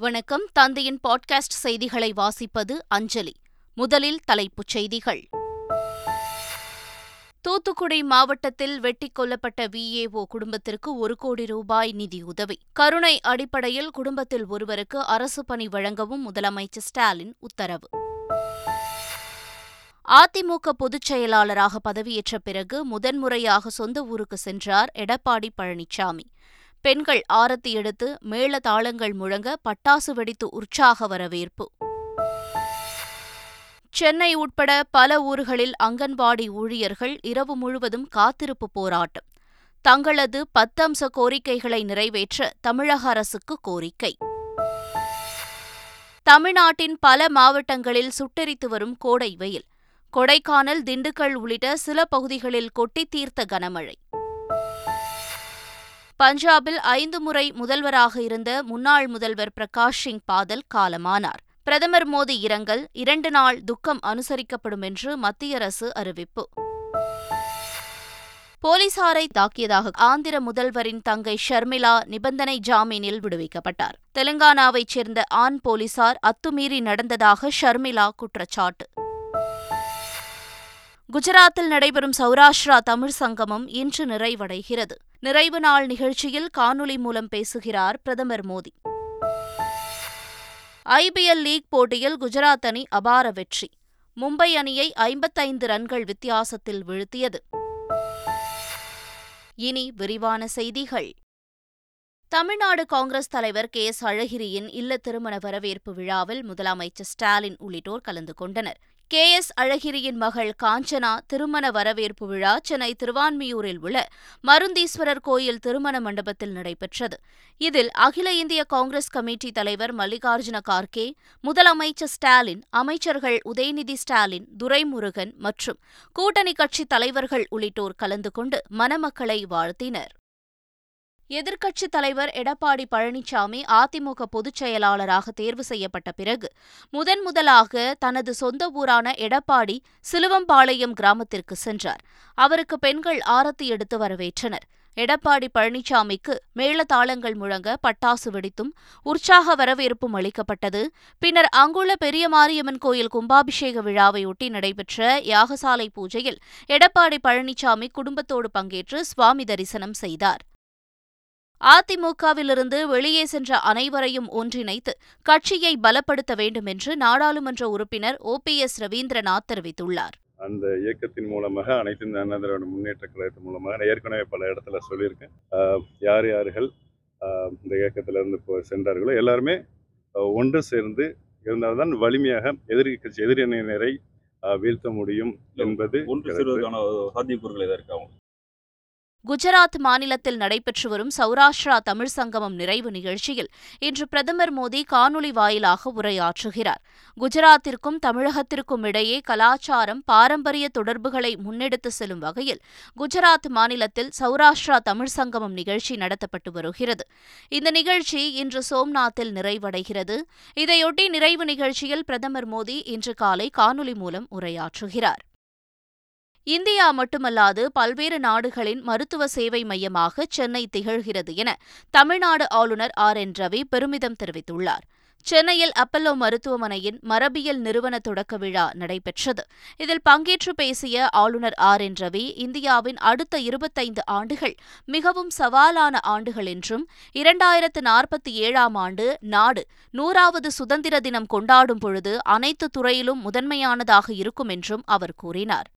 வணக்கம். தந்தையின் பாட்காஸ்ட் செய்திகளை வாசிப்பது அஞ்சலி. முதலில் தலைப்புச் செய்திகள். தூத்துக்குடி மாவட்டத்தில் வெட்டிக் கொல்லப்பட்ட விஏஓ குடும்பத்திற்கு ஒரு கோடி ரூபாய் நிதியுதவி கருணை அடிப்படையில் குடும்பத்தில் ஒருவருக்கு அரசு பணி வழங்கவும் முதலமைச்சர் ஸ்டாலின் உத்தரவு. அதிமுக பொதுச் செயலாளராக பதவியேற்ற பிறகு முதன்முறையாக சொந்த ஊருக்கு சென்றார் எடப்பாடி பழனிசாமி பெண்கள் ஆரத்தி எடுத்து மேள தாளங்கள் முழங்க பட்டாசு வெடித்து உற்சாக வரவேற்பு. சென்னை உட்பட பல ஊர்களில் அங்கன்வாடி ஊழியர்கள் இரவு முழுவதும் காத்திருப்பு போராட்டம். தங்களது பத்தம்ச கோரிக்கைகளை நிறைவேற்ற தமிழக அரசுக்கு கோரிக்கை. தமிழ்நாட்டின் பல மாவட்டங்களில் சுட்டெரித்து வரும் கோடை வெயில். கொடைக்கானல் திண்டுக்கல் உள்ளிட்ட சில பகுதிகளில் கொட்டி தீர்த்த கனமழை. பஞ்சாபில் ஐந்து முறை முதல்வராக இருந்த முன்னாள் முதல்வர் பிரகாஷ் சிங் பாதல் காலமானார். பிரதமர் மோடி இரங்கல் இரண்டு நாள் துக்கம் அனுசரிக்கப்படும் என்று மத்திய அரசு அறிவிப்பு. போலீசாரை தாக்கியதாக ஆந்திர முதல்வரின் தங்கை ஷர்மிளா நிபந்தனை ஜாமீனில் விடுவிக்கப்பட்டார். தெலுங்கானாவைச் சேர்ந்த ஆண் போலீசார் அத்துமீறி நடந்ததாக ஷர்மிளா குற்றச்சாட்டு. குஜராத்தில் நடைபெறும் சௌராஷ்டிரா தமிழ் சங்கமம் இன்று நிறைவடைகிறது. நிறைவு நாள் நிகழ்ச்சியில் காணொலி மூலம் பேசுகிறார் பிரதமர் மோடி. ஐபிஎல் லீக் போட்டியில் குஜராத் அணி அபார வெற்றி. மும்பை அணியை ஐம்பத்தைந்து ரன்கள் வித்தியாசத்தில் வீழ்த்தியது. இனி விரிவான செய்திகள். தமிழ்நாடு காங்கிரஸ் தலைவர் கே எஸ் அழகிரியின் இல்ல திருமண வரவேற்பு விழாவில் முதலமைச்சர் ஸ்டாலின் உள்ளிட்டோர் கலந்து கொண்டனர். கே. எஸ். அழகிரியின் மகள் காஞ்சனா திருமண வரவேற்பு விழா சென்னை திருவான்மியூரில் உள்ள மருந்தீஸ்வரர் கோயில் திருமண மண்டபத்தில் நடைபெற்றது. இதில் அகில இந்திய காங்கிரஸ் கமிட்டி தலைவர் மல்லிகார்ஜுன கார்கே முதலமைச்சர் ஸ்டாலின் அமைச்சர்கள் உதயநிதி ஸ்டாலின் துரைமுருகன் மற்றும் கூட்டணி கட்சித் தலைவர்கள் உள்ளிட்டோர் கலந்து கொண்டு மணமக்களை வாழ்த்தினர். எதிர்க்கட்சித் தலைவர் எடப்பாடி பழனிசாமி அதிமுக பொதுச் செயலாளராக தேர்வு செய்யப்பட்ட பிறகு முதன் முதலாக தனது சொந்த ஊரான எடப்பாடி சிலுவம்பாளையம் கிராமத்திற்கு சென்றார். அவருக்கு பெண்கள் ஆரத்தி எடுத்து வரவேற்றனர். எடப்பாடி பழனிசாமிக்கு மேளதாளங்கள் முழங்க பட்டாசு வெடித்தும் உற்சாக வரவேற்பும் அளிக்கப்பட்டது. பின்னர் அங்குள்ள பெரிய மாரியம்மன் கோயில் கும்பாபிஷேக விழாவையொட்டி நடைபெற்ற யாகசாலை பூஜையில் எடப்பாடி பழனிசாமி குடும்பத்தோடு பங்கேற்று சுவாமி தரிசனம் செய்தார். அதிமுகவிலிருந்து வெளியே சென்ற அனைவரையும் ஒன்றிணைத்து கட்சியை பலப்படுத்த வேண்டும் என்று நாடாளுமன்ற உறுப்பினர் ஓ பி எஸ் ரவீந்திரநாத் தெரிவித்துள்ளார் அந்த இயக்கத்தின் மூலமாக அனைத்து அண்ணா திராவிட முன்னேற்ற கழகத்தின் மூலமாக நான் ஏற்கனவே பல இடத்துல சொல்லியிருக்கேன் ஆஹ் யார் யார்கள் ஆஹ் இந்த இயக்கத்திலிருந்து இப்போ சென்றார்களோ எல்லாருமே ஒன்று சேர்ந்து இருந்தால்தான் வலிமையாக எதிர்கட்சி எதிரணியினரை ஆஹ் வீழ்த்த முடியும் என்பது ஒன்று. சேருவதற்கான சாத்தியக்கூறுகள் எதா இருக்காகும் குஜராத் மாநிலத்தில் நடைபெற்று வரும் சௌராஷ்டிரா தமிழ் சங்கமம் நிறைவு நிகழ்ச்சியில் இன்று பிரதமர் மோடி காணொலி வாயிலாக உரையாற்றுகிறார். குஜராத்திற்கும் தமிழகத்திற்கும் இடையே கலாச்சாரம் பாரம்பரிய தொடர்புகளை முன்னெடுத்து செல்லும் வகையில் குஜராத் மாநிலத்தில் சௌராஷ்டிரா தமிழ் சங்கமம் நிகழ்ச்சி நடத்தப்பட்டு வருகிறது. இந்த நிகழ்ச்சி இன்று சோம்நாத்தில் நிறைவடைகிறது. இதையொட்டி நிறைவு நிகழ்ச்சியில் பிரதமர் மோடி இன்று காலை காணொலி மூலம் உரையாற்றுகிறார். இந்தியா மட்டுமல்லாது பல்வேறு நாடுகளின் மருத்துவ சேவை மையமாக சென்னை திகழ்கிறது என தமிழ்நாடு ஆளுநர் ஆர் என் ரவி பெருமிதம் தெரிவித்துள்ளார். சென்னையில் அப்பல்லோ மருத்துவமனையின் மரபியல் நிறுவன தொடக்க விழா நடைபெற்றது. இதில் பங்கேற்று பேசிய ஆளுநர் ஆர் என் ரவி இந்தியாவின் அடுத்த இருபத்தைந்து ஆண்டுகள் மிகவும் சவாலான ஆண்டுகள் என்றும் இரண்டாயிரத்து நாற்பத்தி ஏழாம் ஆண்டு நாடு நூறாவது சுதந்திர தினம் கொண்டாடும் பொழுது அனைத்து துறையிலும் முதன்மையானதாக இருக்கும் என்றும் அவர் கூறினார்.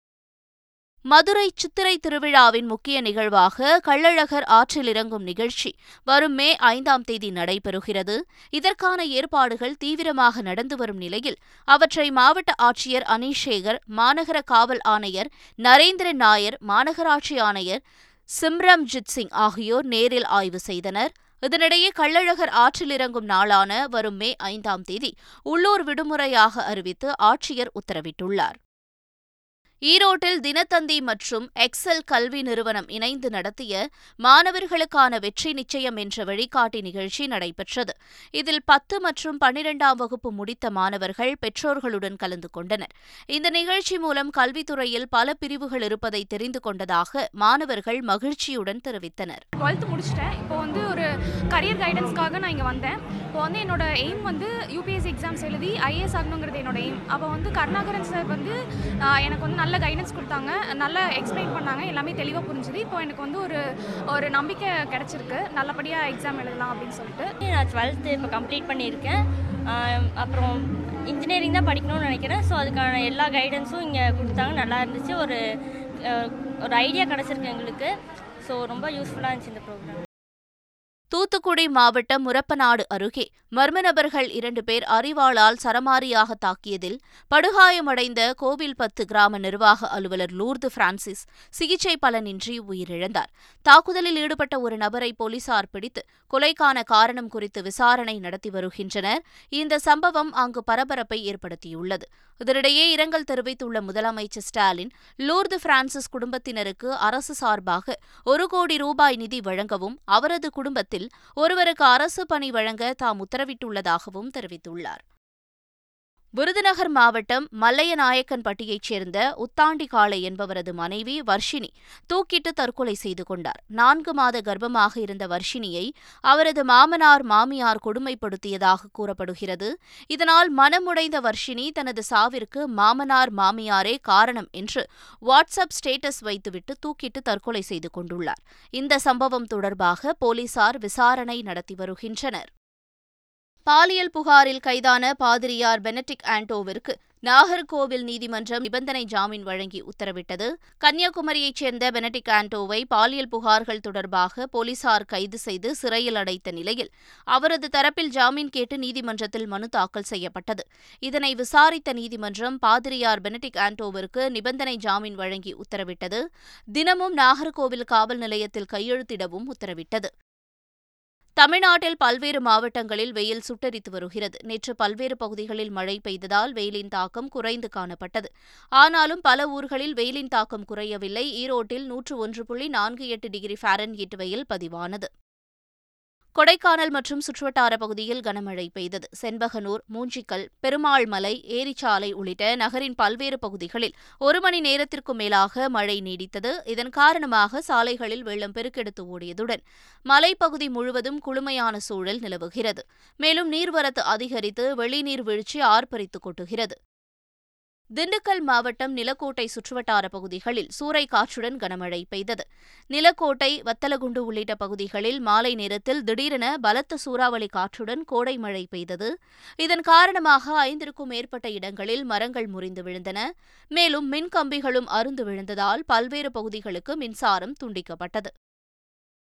மதுரை சித்திரை திருவிழாவின் முக்கிய நிகழ்வாக கள்ளழகர் ஆற்றில் இறங்கும் நிகழ்ச்சி வரும் மே ஐந்தாம் தேதி நடைபெறுகிறது. இதற்கான ஏற்பாடுகள் தீவிரமாக நடந்து வரும் நிலையில் அவற்றை மாவட்ட ஆட்சியர் அனீஷேகர் மாநகர காவல் ஆணையர் நரேந்திரன் நாயர் மாநகராட்சி ஆணையர் சிம்ரம்ஜித் சிங் ஆகியோர் நேரில் ஆய்வு செய்தனர். இதனிடையே கள்ளழகர் ஆற்றில் இறங்கும் நாளான வரும் மே ஐந்தாம் தேதி உள்ளூர் விடுமுறையாக அறிவித்து ஆட்சியர் உத்தரவிட்டுள்ளார். ஈரோட்டில் தினத்தந்தி மற்றும் எக்ஸல் கல்வி நிறுவனம் இணைந்து நடத்திய மாணவர்களுக்கான வெற்றி நிச்சயம் என்ற வழிகாட்டி நிகழ்ச்சி நடைபெற்றது. இதில் பத்து மற்றும் பன்னிரெண்டாம் வகுப்பு முடித்த மாணவர்கள் பெற்றோர்களுடன் கலந்து கொண்டனர். இந்த நிகழ்ச்சி மூலம் கல்வித்துறையில் பல பிரிவுகள் இருப்பதை தெரிந்து கொண்டதாக மாணவர்கள் மகிழ்ச்சியுடன் தெரிவித்தனர். டுவெல்த் முடிச்சிட்டேன். இப்போ வந்து ஒரு கரியர் கைடன்ஸ்க்காக நான் இங்கே வந்தேன். இப்போ வந்து என்னோட எய்ம் வந்து யூபிஎஸ்சி எக்ஸாம்ஸ் எழுதி ஐஏஎஸ் ஆகணுங்கிறது என்னோட எய்ம் அப்போ வந்து கருணாகரன் சார் வந்து எனக்கு வந்து நல்ல கைடன்ஸ் கொடுத்தாங்க. நல்லா எக்ஸ்பிளைன் பண்ணாங்க. எல்லாமே தெளிவாக புரிஞ்சுது. இப்போ எனக்கு வந்து ஒரு ஒரு நம்பிக்கை கிடச்சிருக்கு. நல்லபடியாக எக்ஸாம் எழுதலாம் அப்படின்னு சொல்லிட்டு. நான் டுவெல்த்து இப்போ கம்ப்ளீட் பண்ணியிருக்கேன். அப்புறம் இன்ஜினியரிங் தான் படிக்கணும்னு நினைக்கிறேன். ஸோ அதுக்கான எல்லா கைடன்ஸும் இங்கே கொடுத்தாங்க. நல்லா இருந்துச்சு. ஒரு ஒரு ஐடியா கிடச்சிருக்கு எங்களுக்கு. ஸோ ரொம்ப யூஸ்ஃபுல்லாக இருந்துச்சு இந்த ப்ரோக்ராம் தூத்துக்குடி மாவட்டம் முரப்பநாடு அருகே மர்ம நபர்கள் இரண்டு பேர் அறிவாளால் சரமாரியாக தாக்கியதில் படுகாயமடைந்த கோவில் பத்து கிராம நிர்வாக அலுவலர் லூர்து பிரான்சிஸ் சிகிச்சை பலனின்றி உயிரிழந்தார். தாக்குதலில் ஈடுபட்ட ஒரு நபரை போலீசார் பிடித்து கொலைக்கான காரணம் குறித்து விசாரணை நடத்தி வருகின்றனர். இந்த சம்பவம் அங்கு பரபரப்பை ஏற்படுத்தியுள்ளது. இதனிடையே இரங்கல் தெரிவித்துள்ள முதலமைச்சர் ஸ்டாலின் லூர்து பிரான்சிஸ் குடும்பத்தினருக்கு அரசு சார்பாக ஒரு கோடி ரூபாய் நிதி வழங்கவும் அவரது குடும்பத்தில் ஒருவருக்கு அரசு பணி வழங்க தாம் உத்தரவிட்டுள்ளதாகவும் தெரிவித்துள்ளார். விருதுநகர் மாவட்டம் மல்லையநாயக்கன்பட்டியைச் சேர்ந்த உத்தாண்டி காளை என்பவரது மனைவி வர்ஷினி தூக்கிட்டு தற்கொலை செய்து கொண்டார். நான்கு மாத கர்ப்பமாக இருந்த வர்ஷினியை அவரது மாமனார் மாமியார் கொடுமைப்படுத்தியதாக கூறப்படுகிறது. இதனால் மனமுடைந்த வர்ஷினி தனது சாவிற்கு மாமனார் மாமியாரே காரணம் என்று வாட்ஸ்அப் ஸ்டேட்டஸ் வைத்துவிட்டு தூக்கிட்டு தற்கொலை செய்து கொண்டுள்ளார். இந்த சம்பவம் தொடர்பாக போலீசார் விசாரணை நடத்தி வருகின்றனர். பாலியல் புகாரில் கைதான பாதிரியார் பெனடிக் ஆண்டோவிற்கு நாகர்கோவில் நீதிமன்றம் நிபந்தனை ஜாமீன் வழங்கி உத்தரவிட்டது. கன்னியாகுமரியைச் சேர்ந்த பெனடிக் ஆண்டோவை பாலியல் புகார்கள் தொடர்பாக போலீசார் கைது செய்து சிறையில் அடைத்த நிலையில் அவரது தரப்பில் ஜாமீன் கேட்டு நீதிமன்றத்தில் மனு தாக்கல் செய்யப்பட்டது. இதனை விசாரித்த நீதிமன்றம் பாதிரியார் பெனடிக் ஆண்டோவிற்கு நிபந்தனை ஜாமீன் வழங்கி உத்தரவிட்டது. தினமும் நாகர்கோவில் காவல் நிலையத்தில் கையெழுத்திடவும் உத்தரவிட்டது. தமிழ்நாட்டில் பல்வேறு மாவட்டங்களில் வெயில் சுட்டரித்து வருகிறது. நேற்று பல்வேறு பகுதிகளில் மழை பெய்ததால் வெயிலின் தாக்கம் குறைந்து காணப்பட்டது. ஆனாலும் பல ஊர்களில் வெயிலின் தாக்கம் குறையவில்லை. ஈரோட்டில் நூற்று ஒன்று புள்ளி நான்கு எட்டு டிகிரி ஃபாரன்ஹீட் வெயில் பதிவானது. கொடைக்கானல் மற்றும் சுற்றுவட்டார பகுதியில் கனமழை பெய்தது. செண்பகனூர் மூஞ்சிக்கல் பெருமாள் மலை ஏரிச்சாலை உள்ளிட்ட நகரின் பல்வேறு பகுதிகளில் ஒரு மணி நேரத்திற்கும் மேலாக மழை நீடித்தது. இதன் காரணமாக சாலைகளில் வெள்ளம் பெருக்கெடுத்து ஓடியதுடன் மலைப்பகுதி முழுவதும் குளுமையான சூழல் நிலவுகிறது. மேலும் நீர்வரத்து அதிகரித்து வெளிநீர் வீழ்ச்சி ஆர்ப்பரித்து கொட்டுகிறது. திண்டுக்கல் மாவட்டம் நிலக்கோட்டை சுற்றுவட்டார பகுதிகளில் சூறை காற்றுடன் கனமழை பெய்தது. நிலக்கோட்டை வத்தலகுண்டு உள்ளிட்ட பகுதிகளில் மாலை நேரத்தில் திடீரென பலத்த சூறாவளி காற்றுடன் கோடை மழை பெய்தது. இதன் காரணமாக ஐந்திற்கும் மேற்பட்ட இடங்களில் மரங்கள் முறிந்து விழுந்தன. மேலும் மின் கம்பிகளும் அருந்து விழுந்ததால் பல்வேறு பகுதிகளுக்கு மின்சாரம் துண்டிக்கப்பட்டது.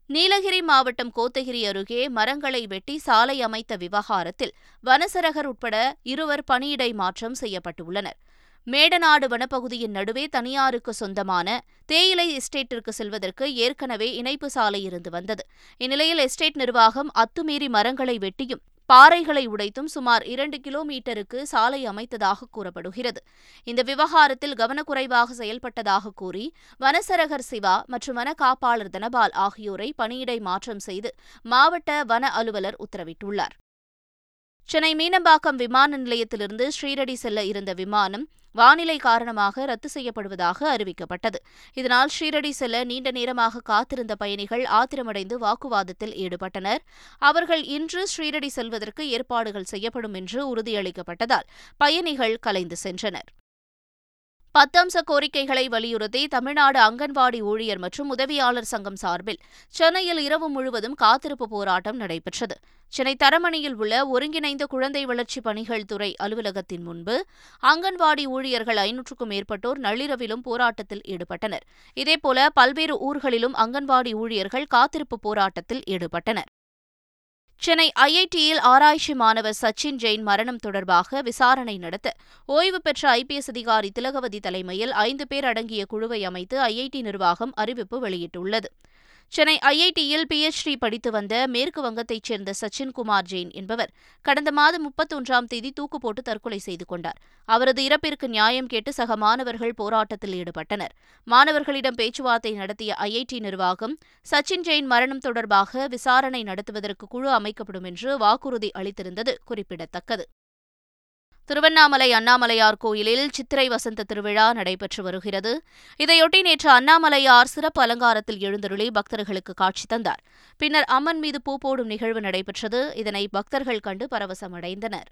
நீலகிரி மாவட்டம் கோத்தகிரி அருகே மரங்களை வெட்டி சாலை அமைத்த விவகாரத்தில் வனசரகர் உட்பட இருவர் பணியிடை மாற்றம் செய்யப்பட்டுள்ளனர். மேடநாடு வனப்பகுதியின் நடுவே தனியாருக்கு சொந்தமான தேயிலை எஸ்டேட்டிற்கு செல்வதற்கு ஏற்கனவே இணைப்பு சாலை இருந்து வந்தது. இந்நிலையில் எஸ்டேட் நிர்வாகம் அத்துமீறி மரங்களை வெட்டியும் பாறைகளை உடைத்தும் சுமார் இரண்டு கிலோமீட்டருக்கு சாலை அமைத்ததாக கூறப்படுகிறது. இந்த விவகாரத்தில் கவனக்குறைவாக செயல்பட்டதாக கூறி வனசரகர் சிவா மற்றும் வன காப்பாளர் தனபால் ஆகியோரை பணியிடை மாற்றம் செய்து மாவட்ட வன அலுவலர் உத்தரவிட்டுள்ளார். சென்னை மீனம்பாக்கம் விமான நிலையத்திலிருந்து ஸ்ரீரடி செல்ல இருந்த விமானம் வானிலை காரணமாக ரத்து செய்யப்படுவதாக அறிவிக்கப்பட்டது. இதனால் ஸ்ரீரடி செல்ல நீண்ட நேரமாக காத்திருந்த பயணிகள் ஆத்திரமடைந்து வாக்குவாதத்தில் ஈடுபட்டனர். அவர்கள் இன்று ஸ்ரீரடி செல்வதற்கு ஏற்பாடுகள் செய்யப்படும் என்று உறுதியளிக்கப்பட்டதால் பயணிகள் கலைந்து சென்றனர். பத்தம்ச கோரிக்கைகளை வலியுறுத்தி தமிழ்நாடு அங்கன்வாடி ஊழியர் மற்றும் உதவியாளர் சங்கம் சார்பில் சென்னையில் இரவு முழுவதும் காத்திருப்பு போராட்டம் நடைபெற்றது. சென்னை தரமணியில் உள்ள ஒருங்கிணைந்த குழந்தை வளர்ச்சி பணிகள் துறை அலுவலகத்தின் முன்பு அங்கன்வாடி ஊழியர்கள் ஐநூற்றுக்கும் மேற்பட்டோர் நள்ளிரவிலும் போராட்டத்தில் ஈடுபட்டனர். இதேபோல பல்வேறு ஊர்களிலும் அங்கன்வாடி ஊழியர்கள் காத்திருப்பு போராட்டத்தில் ஈடுபட்டனர். சென்னை ஐஐடியில் ஆராய்ச்சி மாணவர் சச்சின் ஜெயின் மரணம் தொடர்பாக விசாரணை நடத்த ஓய்வு பெற்ற ஐபிஎஸ் அதிகாரி திலகவதி தலைமையில் ஐந்து பேர் அடங்கிய குழுவை அமைத்து ஐஐடி நிர்வாகம் அறிவிப்பு வெளியிட்டுள்ளது. சென்னை ஐஐடியில் பிஎச்டி படித்து வந்த மேற்கு வங்கத்தைச் சேர்ந்த சச்சின் குமார் ஜெயின் என்பவர் கடந்த மாதம் முப்பத்தொன்றாம் தேதி தூக்கு போட்டு தற்கொலை செய்து கொண்டார். அவரது இறப்பிற்கு நியாயம் கேட்டு சக மாணவர்கள் போராட்டத்தில் ஈடுபட்டனர். மாணவர்களிடம் பேச்சுவார்த்தை நடத்திய ஐஐடி நிர்வாகம் சச்சின் ஜெயின் மரணம் தொடர்பாக விசாரணை நடத்துவதற்கு குழு அமைக்கப்படும் என்று வாக்குறுதி அளித்திருந்தது குறிப்பிடத்தக்கது. திருவண்ணாமலை அண்ணாமலையார் கோயிலில் சித்திரை வசந்த திருவிழா நடைபெற்று வருகிறது. இதையொட்டி நேற்று அண்ணாமலையார் சிறப்பு அலங்காரத்தில் எழுந்தருளி பக்தர்களுக்கு காட்சி தந்தார். பின்னர் அம்மன் மீது பூ போடும் நிகழ்வு நடைபெற்றது. இதனை பக்தர்கள் கண்டு பரவசமடைந்தனர்.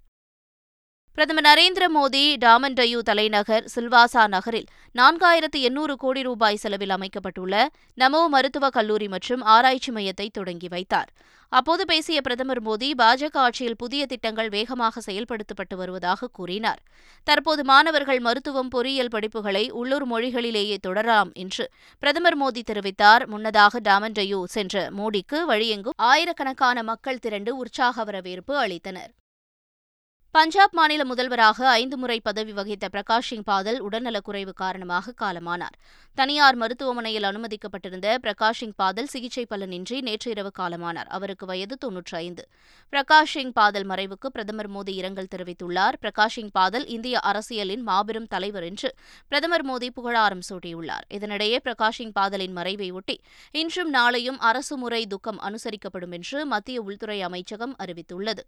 பிரதமர் நரேந்திர மோடி டாமன்டையூ தலைநகர் சில்வாசா நகரில் நான்காயிரத்து எண்ணூறு கோடி ரூபாய் செலவில் அமைக்கப்பட்டுள்ள நமோ மருத்துவக் கல்லூரி மற்றும் ஆராய்ச்சி மையத்தை தொடங்கி வைத்தார். அப்போது பேசிய பிரதமர் மோடி பாஜக ஆட்சியில் புதிய திட்டங்கள் வேகமாக செயல்படுத்தப்பட்டு வருவதாக கூறினார். தற்போது மாணவர்கள் மருத்துவம் பொறியியல் படிப்புகளை உள்ளூர் மொழிகளிலேயே தொடரலாம் என்று பிரதமர் மோடி தெரிவித்தார். முன்னதாக டாமன்டையூ சென்ற மோடிக்கு வழியெங்கும் ஆயிரக்கணக்கான மக்கள் திரண்டு உற்சாக வரவேற்பு அளித்தனர். பஞ்சாப் மாநில முதல்வராக ஐந்து முறை பதவி வகித்த பிரகாஷ் சிங் பாதல் உடல்நலக்குறைவு காரணமாக காலமானார். தனியார் மருத்துவமனையில் அனுமதிக்கப்பட்டிருந்த பிரகாஷ் சிங் பாதல் சிகிச்சை பலனின்றி நேற்று இரவு காலமானார். அவருக்கு வயது தொன்னூற்றி ஐந்து. பிரகாஷ் சிங் பாதல் மறைவுக்கு பிரதமர் மோடி இரங்கல் தெரிவித்துள்ளார். பிரகாஷ் சிங் பாதல் இந்திய அரசியலின் மாபெரும் தலைவர் என்று பிரதமர் மோடி புகழாரம் சூட்டியுள்ளார். இதனிடையே பிரகாஷ் சிங் பாதலின் மறைவை ஒட்டி இன்றும் நாளையும் அரசு முறை துக்கம் அனுசரிக்கப்படும் என்று மத்திய உள்துறை அமைச்சகம் அறிவித்துள்ளது.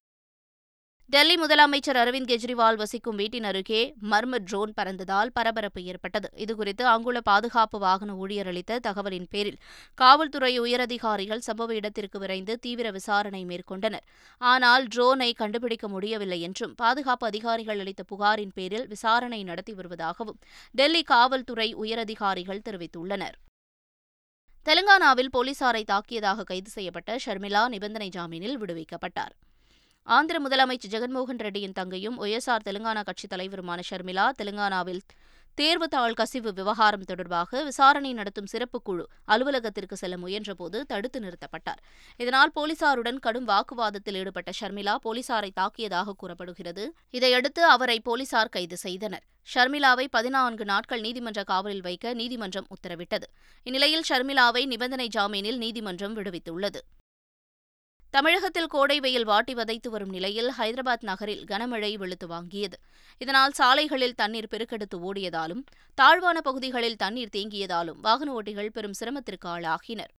டெல்லி முதலமைச்சர் அரவிந்த் கெஜ்ரிவால் வசிக்கும் வீட்டின் அருகே மர்ம ட்ரோன் பறந்ததால் பரபரப்பு ஏற்பட்டது. இதுகுறித்து அங்குள்ள பாதுகாப்பு வாகன ஊழியர் அளித்த தகவலின் பேரில் காவல்துறை உயரதிகாரிகள் சம்பவ இடத்திற்கு விரைந்து தீவிர விசாரணை மேற்கொண்டனர். ஆனால் ட்ரோனை கண்டுபிடிக்க முடியவில்லை என்றும் பாதுகாப்பு அதிகாரிகள் அளித்த புகாரின் பேரில் விசாரணை நடத்தி வருவதாகவும் டெல்லி காவல்துறை உயரதிகாரிகள் தெரிவித்துள்ளனர். தெலங்கானாவில் போலீசாரை தாக்கியதாக கைது செய்யப்பட்ட ஷர்மிளா நிபந்தனை ஜாமீனில் விடுவிக்கப்பட்டார். ஆந்திர முதலமைச்சர் ஜெகன்மோகன் ரெட்டியின் தங்கையும் ஒய்எஸ்ஆர் தெலுங்கானா கட்சித் தலைவருமான ஷர்மிளா தெலுங்கானாவில் தேர்வு தாள் கசிவு விவகாரம் தொடர்பாக விசாரணை நடத்தும் சிறப்பு குழு அலுவலகத்திற்கு செல்ல முயன்றபோது தடுத்து நிறுத்தப்பட்டார். இதனால் போலீசாருடன் கடும் வாக்குவாதத்தில் ஈடுபட்ட ஷர்மிளா போலீசாரை தாக்கியதாக கூறப்படுகிறது. இதையடுத்து அவரை போலீசார் கைது செய்தனர். ஷர்மிளாவை பதினான்கு நாட்கள் நீதிமன்ற காவலில் வைக்க நீதிமன்றம் உத்தரவிட்டது. இந்நிலையில் ஷர்மிளாவை நிபந்தனை ஜாமீனில் நீதிமன்றம் விடுவித்துள்ளது. தமிழகத்தில் கோடை வெயில் வாட்டி வதைத்து வரும் நிலையில் ஹைதராபாத் நகரில் கனமழை வெளுத்து வாங்கியது. இதனால் சாலைகளில் தண்ணீர் பெருக்கெடுத்து ஓடியதாலும் தாழ்வான பகுதிகளில் தண்ணீர் தேங்கியதாலும் வாகன ஓட்டிகள் பெரும் சிரமத்திற்கு ஆளாகினர்.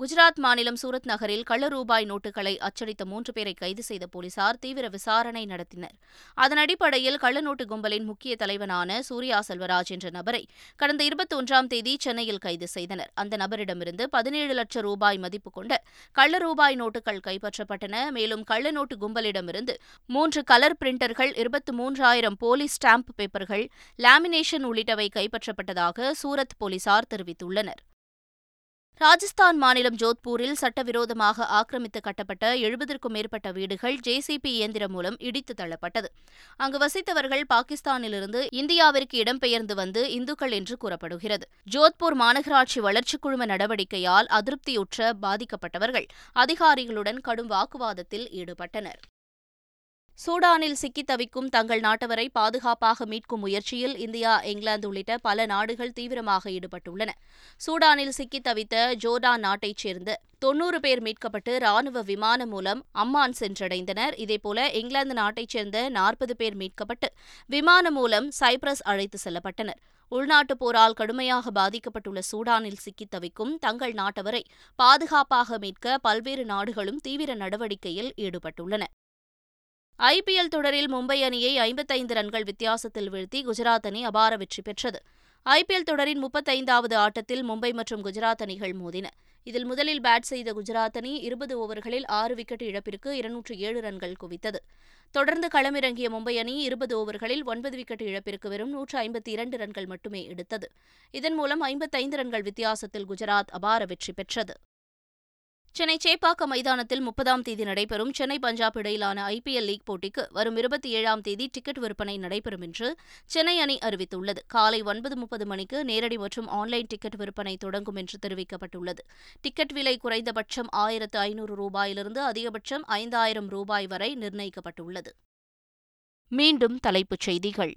குஜராத் மாநிலம் சூரத் நகரில் கள்ள ரூபாய் நோட்டுகளை அச்சடித்த மூன்று பேரை கைது செய்த போலீசார் தீவிர விசாரணை நடத்தினர். அதன் அடிப்படையில் கள்ள நோட்டு கும்பலின் முக்கிய தலைவனான சூர்யா செல்வராஜ் என்ற நபரை கடந்த இருபத்தி ஒன்றாம் தேதி சென்னையில் கைது செய்தனர். அந்த நபரிடமிருந்து பதினேழு லட்சம் ரூபாய் மதிப்பு கொண்ட கள்ள ரூபாய் நோட்டுகள் கைப்பற்றப்பட்டன. மேலும் கள்ள நோட்டு கும்பலிடமிருந்து மூன்று கலர் பிரிண்டர்கள் இருபத்தி மூன்றாயிரம் போலீஸ் ஸ்டாம்ப் பேப்பர்கள் லாமினேஷன் உள்ளிட்டவை கைப்பற்றப்பட்டதாக சூரத் போலீசார் தெரிவித்துள்ளனர். ராஜஸ்தான் மாநிலம் ஜோத்பூரில் சட்டவிரோதமாக ஆக்கிரமித்து கட்டப்பட்ட எழுபதற்கும் மேற்பட்ட வீடுகள் ஜேசிபி இயந்திரம் மூலம் இடித்து தள்ளப்பட்டது. அங்கு வசித்தவர்கள் பாகிஸ்தானிலிருந்து இந்தியாவிற்கு இடம்பெயர்ந்து வந்து இந்துக்கள் என்று கூறப்படுகிறது. ஜோத்பூர் மாநகராட்சி வளர்ச்சிக் குழும நடவடிக்கையால் அதிருப்தியுற்ற பாதிக்கப்பட்டவர்கள். அதிகாரிகளுடன் கடும் வாக்குவாதத்தில் ஈடுபட்டனர். சூடானில் சிக்கித் தவிக்கும் தங்கள் நாட்டவரை பாதுகாப்பாக மீட்கும் முயற்சியில் இந்தியா இங்கிலாந்து உள்ளிட்ட பல நாடுகள் தீவிரமாக ஈடுபட்டுள்ளன. சூடானில் சிக்கித் தவித்த ஜோர்டான் நாட்டைச் சேர்ந்த தொன்னூறு பேர் மீட்கப்பட்டு ராணுவ விமானம் மூலம் அம்மான் சென்றடைந்தனர். இதேபோல இங்கிலாந்து நாட்டைச் சேர்ந்த நாற்பது பேர் மீட்கப்பட்டு விமானம் மூலம் சைப்ரஸ் அழைத்து செல்லப்பட்டனர். உள்நாட்டுப் போரால் கடுமையாக பாதிக்கப்பட்டுள்ள சூடானில் சிக்கித் தவிக்கும் தங்கள் நாட்டவரை பாதுகாப்பாக மீட்க பல்வேறு நாடுகளும் தீவிர நடவடிக்கையில் ஈடுபட்டுள்ளன. ஐபிஎல் தொடரில் மும்பை அணியை ஐம்பத்தைந்து ரன்கள் வித்தியாசத்தில் வீழ்த்தி குஜராத் அணி அபார வெற்றி பெற்றது. ஐபிஎல் தொடரின் முப்பத்தைந்தாவது ஆட்டத்தில் மும்பை மற்றும் குஜராத் அணிகள் மோதின. இதில் முதலில் பேட் செய்த குஜராத் அணி இருபது ஓவர்களில் ஆறு விக்கெட் இழப்பிற்கு இருநூற்று ஏழு ரன்கள் குவித்தது. தொடர்ந்து களமிறங்கிய மும்பை அணி இருபது ஓவர்களில் ஒன்பது விக்கெட் இழப்பிற்கு வெறும் நூற்று ஐம்பத்தி இரண்டு ரன்கள் மட்டுமே எடுத்தது. இதன் மூலம் ஐம்பத்தைந்து ரன்கள் வித்தியாசத்தில் குஜராத் அபார வெற்றி பெற்றது. சென்னை சேப்பாக்கம் மைதானத்தில் முப்பதாம் தேதி நடைபெறும் சென்னை பஞ்சாப் இடையிலான ஐபிஎல் லீக் போட்டிக்கு வரும் இருபத்தி ஏழாம் தேதி டிக்கெட் விற்பனை நடைபெறும் என்று சென்னை அணி அறிவித்துள்ளது. காலை ஒன்பது முப்பது மணிக்கு நேரடி மற்றும் ஆன்லைன் டிக்கெட் விற்பனை தொடங்கும் என்று தெரிவிக்கப்பட்டுள்ளது. டிக்கெட் விலை குறைந்தபட்சம் ஆயிரத்து ஐநூறு ரூபாயிலிருந்து அதிகபட்சம் ஐந்தாயிரம் ரூபாய் வரை நிர்ணயிக்கப்பட்டுள்ளது. மீண்டும் தலைப்புச் செய்திகள்.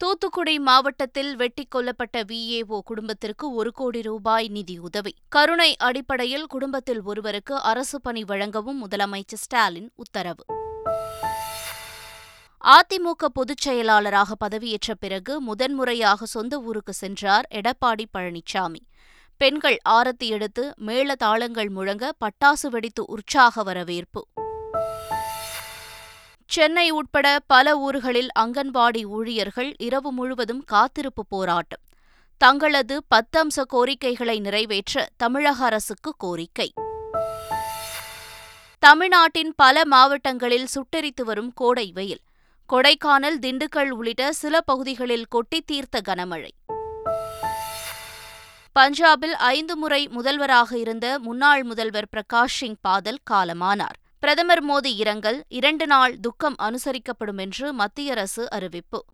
தூத்துக்குடி மாவட்டத்தில் வெட்டிக் கொல்லப்பட்ட விஏஓ குடும்பத்திற்கு ஒரு கோடி ரூபாய் நிதியுதவி கருணை அடிப்படையில் குடும்பத்தில் ஒருவருக்கு அரசு பணி வழங்கவும் முதலமைச்சர் ஸ்டாலின் உத்தரவு. அதிமுக பொதுச் செயலாளராக பதவியேற்ற பிறகு முதன்முறையாக சொந்த ஊருக்கு சென்றார் எடப்பாடி பழனிசாமி பெண்கள் ஆரத்தி எடுத்து மேள தாளங்கள் முழங்க பட்டாசு வெடித்து உற்சாக வரவேற்பு. சென்னை உட்பட பல ஊர்களில் அங்கன்வாடி ஊழியர்கள் இரவு முழுவதும் காத்திருப்பு போராட்டம். தங்களது பத்தம்ச கோரிக்கைகளை நிறைவேற்ற தமிழக அரசுக்கு கோரிக்கை. தமிழ்நாட்டின் பல மாவட்டங்களில் சுட்டெரித்து வரும் கோடை வெயில். கொடைக்கானல் திண்டுக்கல் உள்ளிட்ட சில பகுதிகளில் கொட்டி தீர்த்த கனமழை. பஞ்சாபில் ஐந்து முறை முதல்வராக இருந்த முன்னாள் முதல்வர் பிரகாஷ் சிங் பாதல் காலமானார். பிரதமர் மோடி இரங்கல் இரண்டு நாள் துக்கம் அனுசரிக்கப்படும் என்று மத்திய அரசு அறிவிப்பு.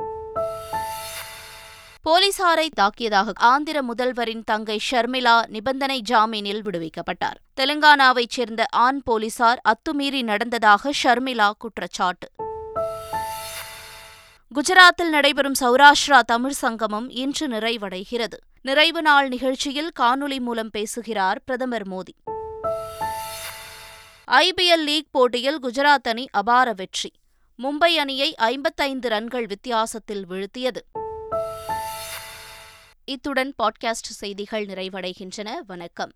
போலீசாரை தாக்கியதாக ஆந்திர முதல்வரின் தங்கை ஷர்மிளா நிபந்தனை ஜாமீனில் விடுவிக்கப்பட்டார். தெலுங்கானாவைச் சேர்ந்த ஆண் போலீசார் அத்துமீறி நடந்ததாக ஷர்மிளா குற்றச்சாட்டு. குஜராத்தில் நடைபெறும் சௌராஷ்டிரா தமிழ் சங்கமம் இன்று நிறைவடைகிறது. நிறைவு நாள் நிகழ்ச்சியில் காணொலி மூலம் பேசுகிறார் பிரதமர் மோடி. ஐபிஎல் லீக் போட்டியில் குஜராத் அணி அபார வெற்றி. மும்பை அணியை ஐம்பத்தைந்து ரன்கள் வித்தியாசத்தில் வீழ்த்தியது. இத்துடன் பாட்காஸ்ட் செய்திகள் நிறைவடைகின்றன. வணக்கம்.